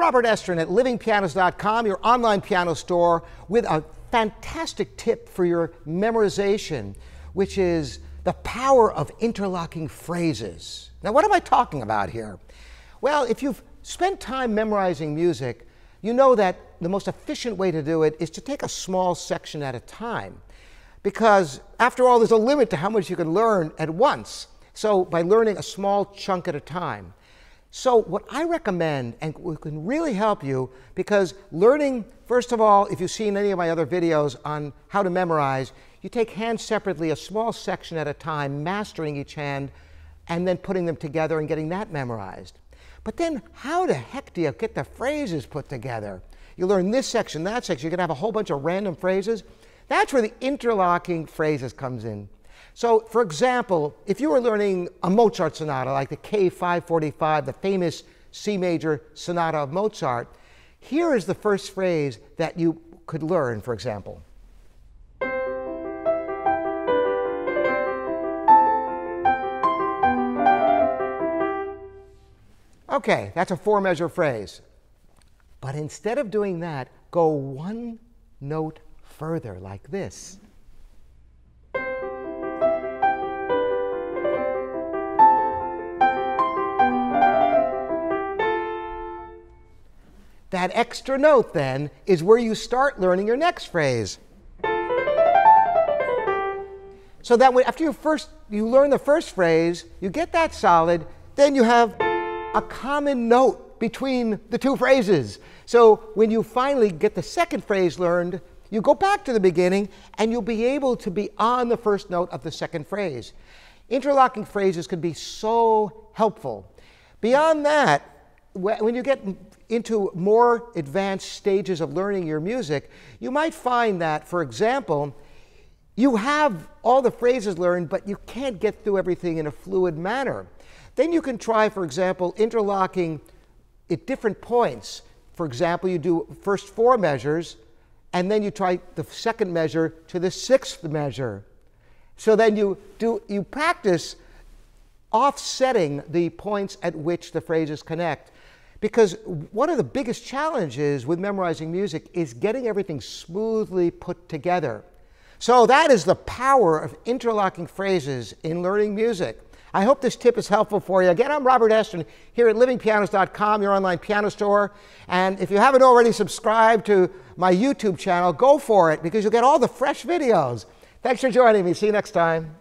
Robert Estrin at livingpianos.com, your online piano store, with a fantastic tip for your memorization, which is the power of interlocking phrases. Now, what am I talking about here? Well, if you've spent time memorizing music, you know that the most efficient way to do it is to take a small section at a time. Because, after all, there's a limit to how much you can learn at once. So, by learning a small chunk at a time. So, what I recommend, and can really help you, because learning, first of all, if you've seen any of my other videos on how to memorize, you take hands separately, a small section at a time, mastering each hand, and then putting them together and getting that memorized. But then, how the heck do you get the phrases put together? You learn this section, that section, you're going to have a whole bunch of random phrases. That's where the interlocking phrases comes in. So, for example, if you were learning a Mozart sonata, like the K545, the famous C major sonata of Mozart, here is the first phrase that you could learn, for example. Okay, that's a four measure phrase. But instead of doing that, go one note further, like this. That extra note, then, is where you start learning your next phrase. So that when, after you first you learn the first phrase, you get that solid, then you have a common note between the two phrases. So when you finally get the second phrase learned, you go back to the beginning and you'll be able to be on the first note of the second phrase. Interlocking phrases can be so helpful. Beyond that, when you get into more advanced stages of learning your music, you might find that, for example, you have all the phrases learned, but you can't get through everything in a fluid manner. Then you can try, for example, interlocking at different points. For example, you do first four measures, and then you try the second measure to the sixth measure. So then you do you practice offsetting the points at which the phrases connect. Because one of the biggest challenges with memorizing music is getting everything smoothly put together. So that is the power of interlocking phrases in learning music. I hope this tip is helpful for you. Again, I'm Robert Estrin here at livingpianos.com, your online piano store. And if you haven't already subscribed to my YouTube channel, go for it because you'll get all the fresh videos. Thanks for joining me. See you next time.